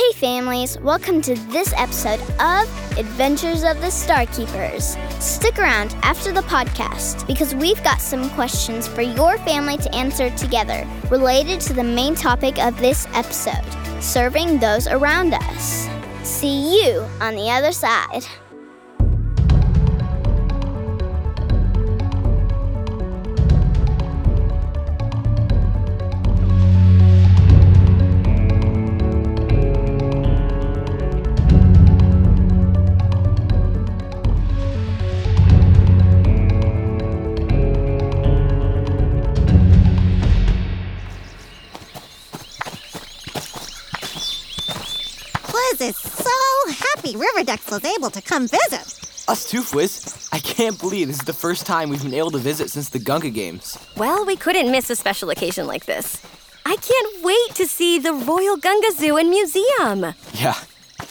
Hey, families, welcome to this episode of Adventures of the Starkeepers. Stick around after the podcast because we've got some questions for your family to answer together related to the main topic of this episode serving those around us. See you on the other side. Happy Riverdex was able to come visit. Us too, Fwiz. I can't believe this is the first time we've been able to visit since the Gunga Games. Well, we couldn't miss a special occasion like this. I can't wait to see the Royal Gunga Zoo and Museum. Yeah,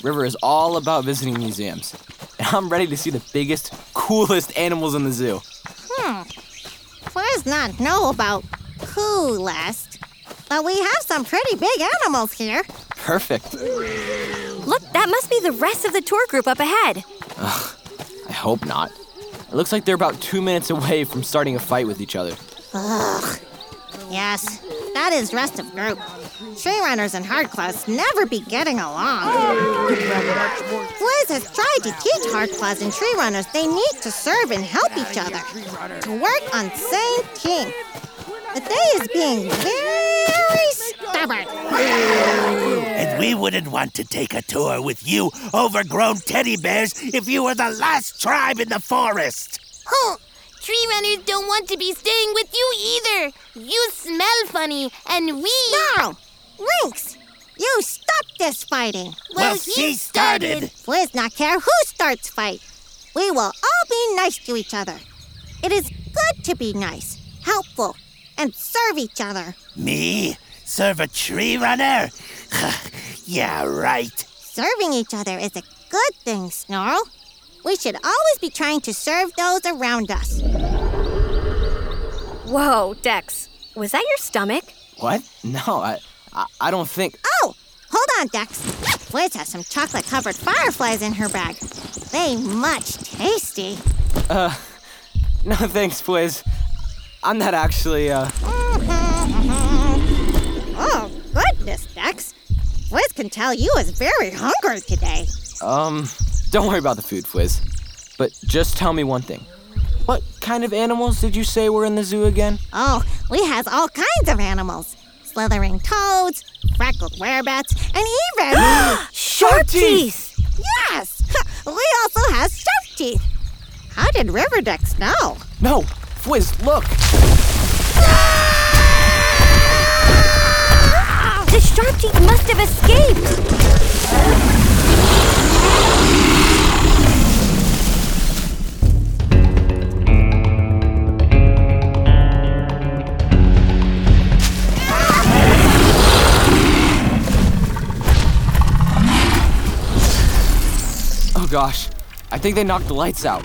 River is all about visiting museums. And I'm ready to see the biggest, coolest animals in the zoo. Hmm. Fliz not know about coolest, but we have some pretty big animals here. Perfect. Look, that must be the rest of the tour group up ahead. Ugh, I hope not. It looks like they're about two minutes away from starting a fight with each other. Ugh. Yes, that is rest of group. Tree runners and hardclaws never be getting along. Fliz has tried to teach hardclaws and tree runners they need to serve and help each other, to work on same team. But they is being very stubborn. And we wouldn't want to take a tour with you overgrown teddy bears if you were the last tribe in the forest. Huh. Tree runners don't want to be staying with you either. You smell funny, and we. No, Lynx, you stop this fighting. Well, she started. Fliz not care who starts fight. We will all be nice to each other. It is good to be nice, helpful, and serve each other. Me? Serve a tree runner? yeah, right. Serving each other is a good thing, Snarl. We should always be trying to serve those around us. Whoa, Dex, was that your stomach? What? No, I, I, I don't think. Oh, hold on, Dex. Fliz has some chocolate covered fireflies in her bag. They much tasty. Uh, no, thanks, Fwiz. I'm not actually, uh. Can tell you is very hungry today. Um, don't worry about the food, Fwiz. But just tell me one thing. What kind of animals did you say were in the zoo again? Oh, we has all kinds of animals. Slithering toads, freckled werebats, and even... Sharp teeth! yes! We also has sharp teeth. How did Riverdex know? No! Fwiz, look! Have escaped. Oh gosh, I think they knocked the lights out.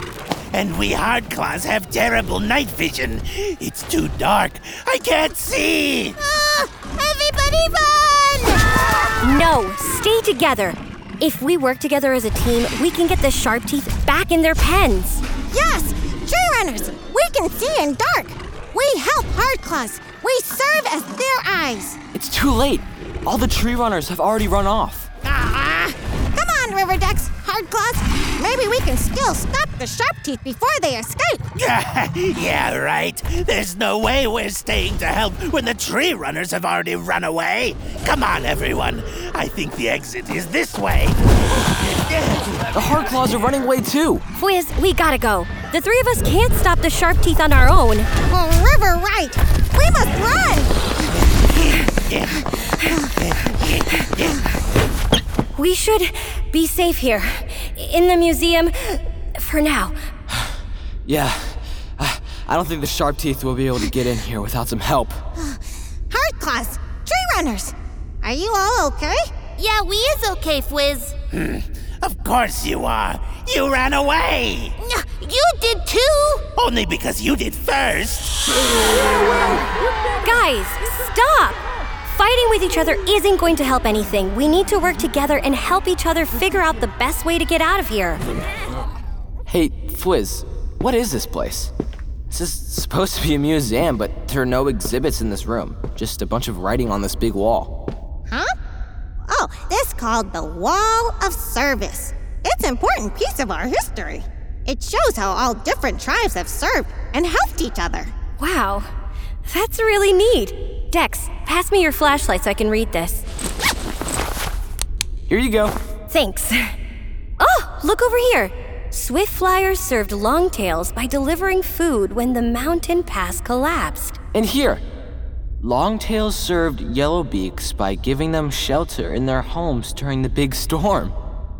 And we hardclaws have terrible night vision. It's too dark. I can't see. Ah, everybody run! No, stay together. If we work together as a team, we can get the sharp teeth back in their pens. Yes! Tree runners! We can see in dark! We help Hardclaws! We serve as their eyes! It's too late. All the tree runners have already run off. Ah! Come on, Riverdex, Hardclaws! Maybe we can still stop the sharp teeth before they escape! yeah, right. There's no way we're staying to help when the tree runners have already run away. Come on, everyone. I think the exit is this way. The hard claws are running away too. Fwiz, we gotta go. The three of us can't stop the sharp teeth on our own. Oh, River, right! We must run! We should be safe here. In the museum. For now. Yeah, I I don't think the sharp teeth will be able to get in here without some help. Hardclaws, tree runners! Are you all okay? Yeah, we is okay, Fwiz. Hmm, of course you are. You ran away. Nyah, You did too! Only because you did first. Guys, stop! Fighting with each other isn't going to help anything. We need to work together and help each other figure out the best way to get out of here. Hey, Fwiz, what is this place? This is supposed to be a museum, but there are no exhibits in this room. Just a bunch of writing on this big wall. Huh? Oh, this called the Wall of Service. It's an important piece of our history. It shows how all different tribes have served and helped each other. Wow, that's really neat. Dex, pass me your flashlight so I can read this. Here you go. Thanks. Oh, look over here. Swift Flyers served longtails by delivering food when the mountain pass collapsed. And here, Longtails served Yellowbeaks by giving them shelter in their homes during the big storm.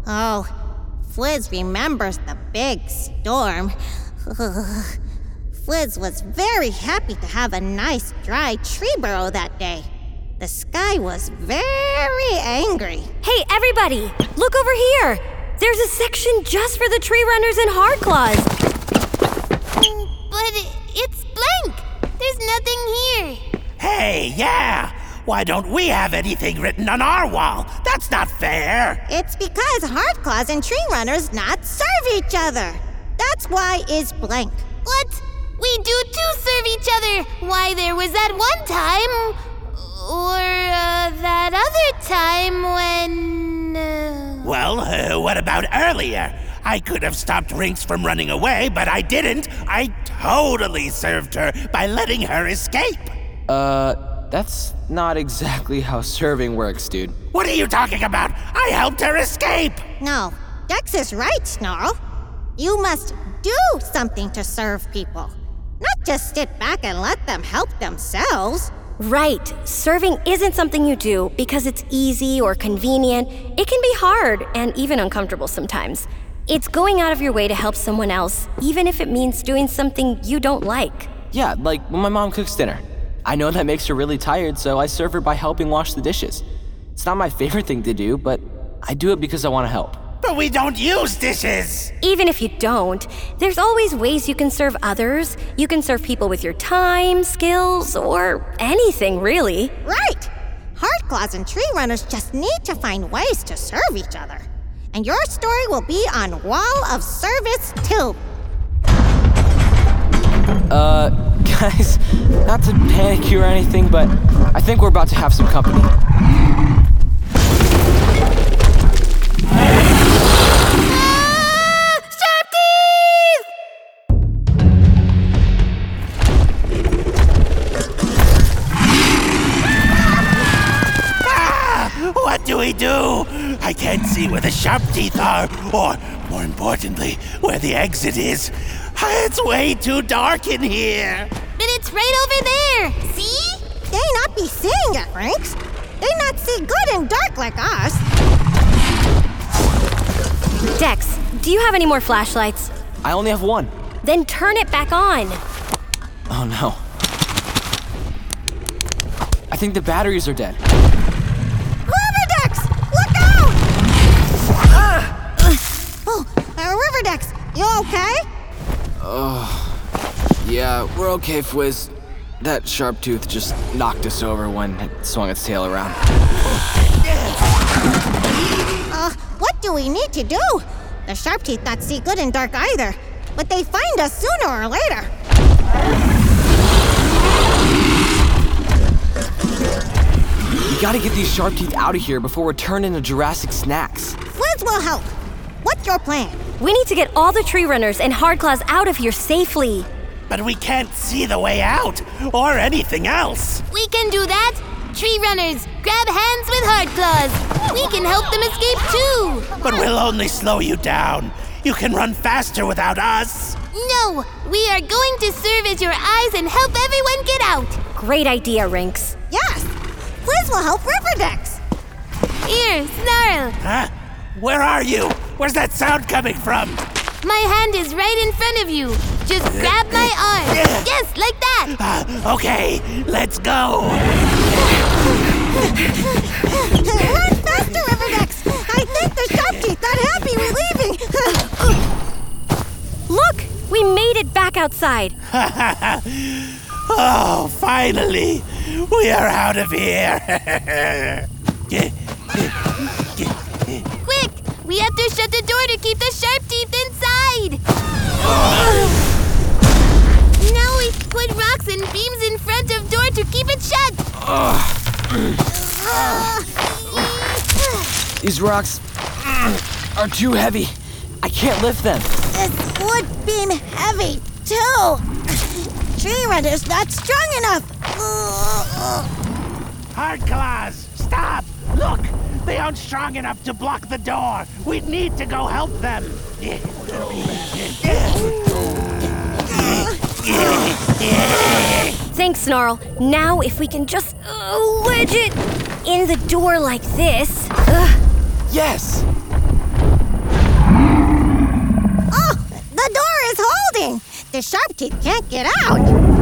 Oh, Fliz remembers the big storm. Fliz was very happy to have a nice dry tree burrow that day. The sky was very angry. Hey, everybody, look over here. There's a section just for the tree runners and hard claws. But it's blank. There's nothing here. Hey, yeah! Why don't we have anything written on our wall? That's not fair! It's because Hardclaws and Tree Runners not serve each other. That's why it's blank. What? We do too serve each other. Why, there was that one time. Or uh, that other time when. Uh... Well, uh, what about earlier? I could have stopped Rinks from running away, but I didn't. I totally served her by letting her escape. Uh, that's not exactly how serving works, dude. What are you talking about? I helped her escape! No, Dex is right, Snarl. You must do something to serve people, not just sit back and let them help themselves. Right, serving isn't something you do because it's easy or convenient. It can be hard and even uncomfortable sometimes. It's going out of your way to help someone else, even if it means doing something you don't like. Yeah, like when my mom cooks dinner. I know that makes her really tired, so I serve her by helping wash the dishes. It's not my favorite thing to do, but I do it because I want to help. But we don't use dishes! Even if you don't, there's always ways you can serve others. You can serve people with your time, skills, or anything really. Right! Hardclaws and Tree Runners just need to find ways to serve each other. And your story will be on Wall of Service too. Uh, guys, not to panic you or anything, but I think we're about to have some company. I can't see where the sharp teeth are, or, more importantly, where the exit is. Ah, it's way too dark in here. But it's right over there. See? They not be seeing it, Rinks. They not see good and dark like us. Dex, do you have any more flashlights? I only have one. Then turn it back on. Oh no. I think the batteries are dead. You okay? Oh, yeah, we're okay, Fwiz. That sharp tooth just knocked us over when it swung its tail around. Uh, what do we need to do? The sharp teeth not see good in dark either, but they find us sooner or later. We gotta get these sharp teeth out of here before we're turned into Jurassic snacks. Fliz will help. What's your plan? We need to get all the tree runners and hardclaws out of here safely. But we can't see the way out, or anything else. We can do that. Tree runners, grab hands with hard claws. We can help them escape too. But we'll only slow you down. You can run faster without us. No, we are going to serve as your eyes and help everyone get out. Great idea, Rinks. Yes, Fliz will help Riverdex. Here, Snarl. Huh? Where are you? Where's that sound coming from? My hand is right in front of you. Just grab my arm. Yes, like that. Uh, okay, let's go. Run faster, Riverdex! I think the sharp teeth not happy we're leaving. Look, we made it back outside. Oh, finally! We are out of here! Quick! We have to shut the door to keep the sharp teeth inside! now we put rocks and beams in front of door to keep it shut! These rocks are too heavy. I can't lift them. This wood beam heavy, too. Tree runner's not strong enough. Hard claws, stop! Look, they aren't strong enough to block the door. We need to go help them. Thanks, Snarl. Now, if we can just uh, wedge it in the door like this. Ugh. Yes! Oh, the door is holding. The sharp teeth can't get out.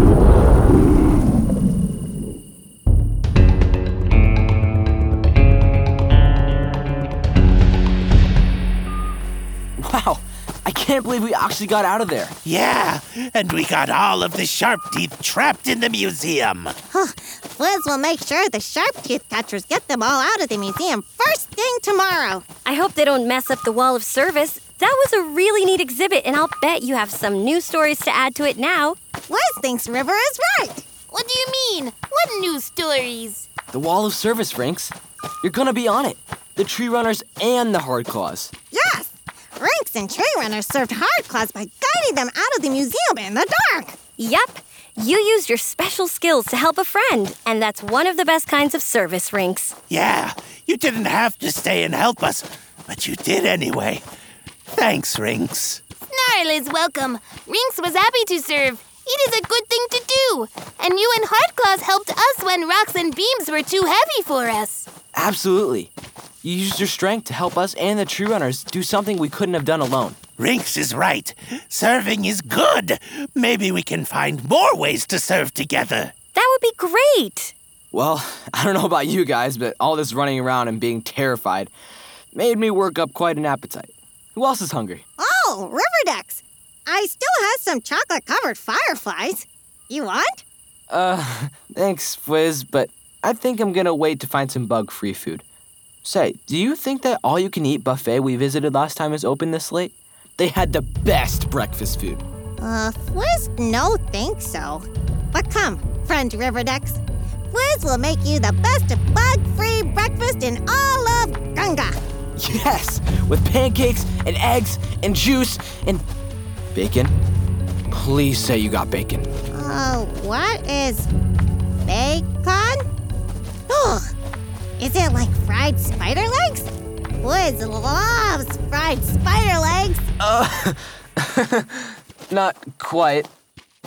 Can't believe we actually got out of there. Yeah, and we got all of the sharp teeth trapped in the museum. Fliz will make sure the sharp tooth catchers get them all out of the museum first thing tomorrow. I hope they don't mess up the wall of service. That was a really neat exhibit, and I'll bet you have some new stories to add to it now. Fliz thinks River is right. What do you mean? What new stories? The wall of service, Rinks. You're gonna be on it. The tree runners and the hard claws. Yes. Rinks and Tree Runners served hard claws by guiding them out of the museum in the dark. Yep. You used your special skills to help a friend, and that's one of the best kinds of service, Rinks. Yeah, you didn't have to stay and help us, but you did anyway. Thanks, Rinks. Snarl is welcome. Rinks was happy to serve. It is a good thing to do. And you and Hardclaws helped us when rocks and beams were too heavy for us. Absolutely. You used your strength to help us and the tree runners do something we couldn't have done alone. Rinks is right. Serving is good. Maybe we can find more ways to serve together. That would be great. Well, I don't know about you guys, but all this running around and being terrified made me work up quite an appetite. Who else is hungry? Oh, Riverdex. I still have some chocolate covered fireflies. You want? Uh, thanks, Fizz, but I think I'm gonna wait to find some bug free food. Say, do you think that all you can eat buffet we visited last time is open this late? They had the best breakfast food. Uh, Fliz, no think so. But come, friend Riverdex. Fliz will make you the best bug-free breakfast in all of Gunga. Yes, with pancakes and eggs and juice and bacon. Please say you got bacon. Oh, what is bacon? Oh, is it like fried spider legs? Fliz loves fried spider legs. Uh, not quite.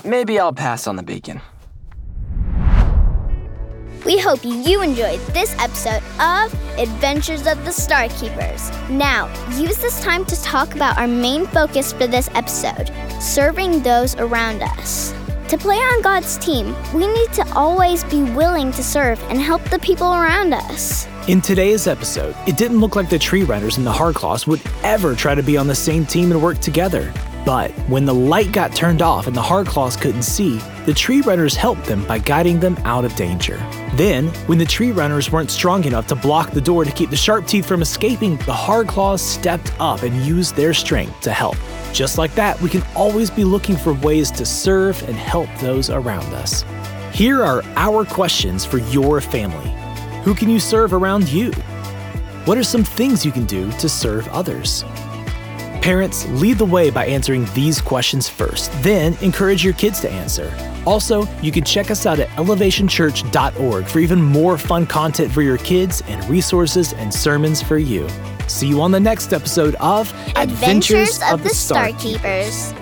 Maybe I'll pass on the bacon. We hope you enjoyed this episode of Adventures of the Star Keepers. Now, use this time to talk about our main focus for this episode serving those around us. To play on God's team, we need to always be willing to serve and help the people around us. In today's episode, it didn't look like the Tree Runners and the Hardclaws would ever try to be on the same team and work together. But when the light got turned off and the Hardclaws couldn't see, the Tree Runners helped them by guiding them out of danger. Then, when the Tree Runners weren't strong enough to block the door to keep the Sharp Teeth from escaping, the Hardclaws stepped up and used their strength to help. Just like that, we can always be looking for ways to serve and help those around us. Here are our questions for your family. Who can you serve around you? What are some things you can do to serve others? Parents, lead the way by answering these questions first, then encourage your kids to answer. Also, you can check us out at elevationchurch.org for even more fun content for your kids and resources and sermons for you. See you on the next episode of Adventures of the Star Keepers.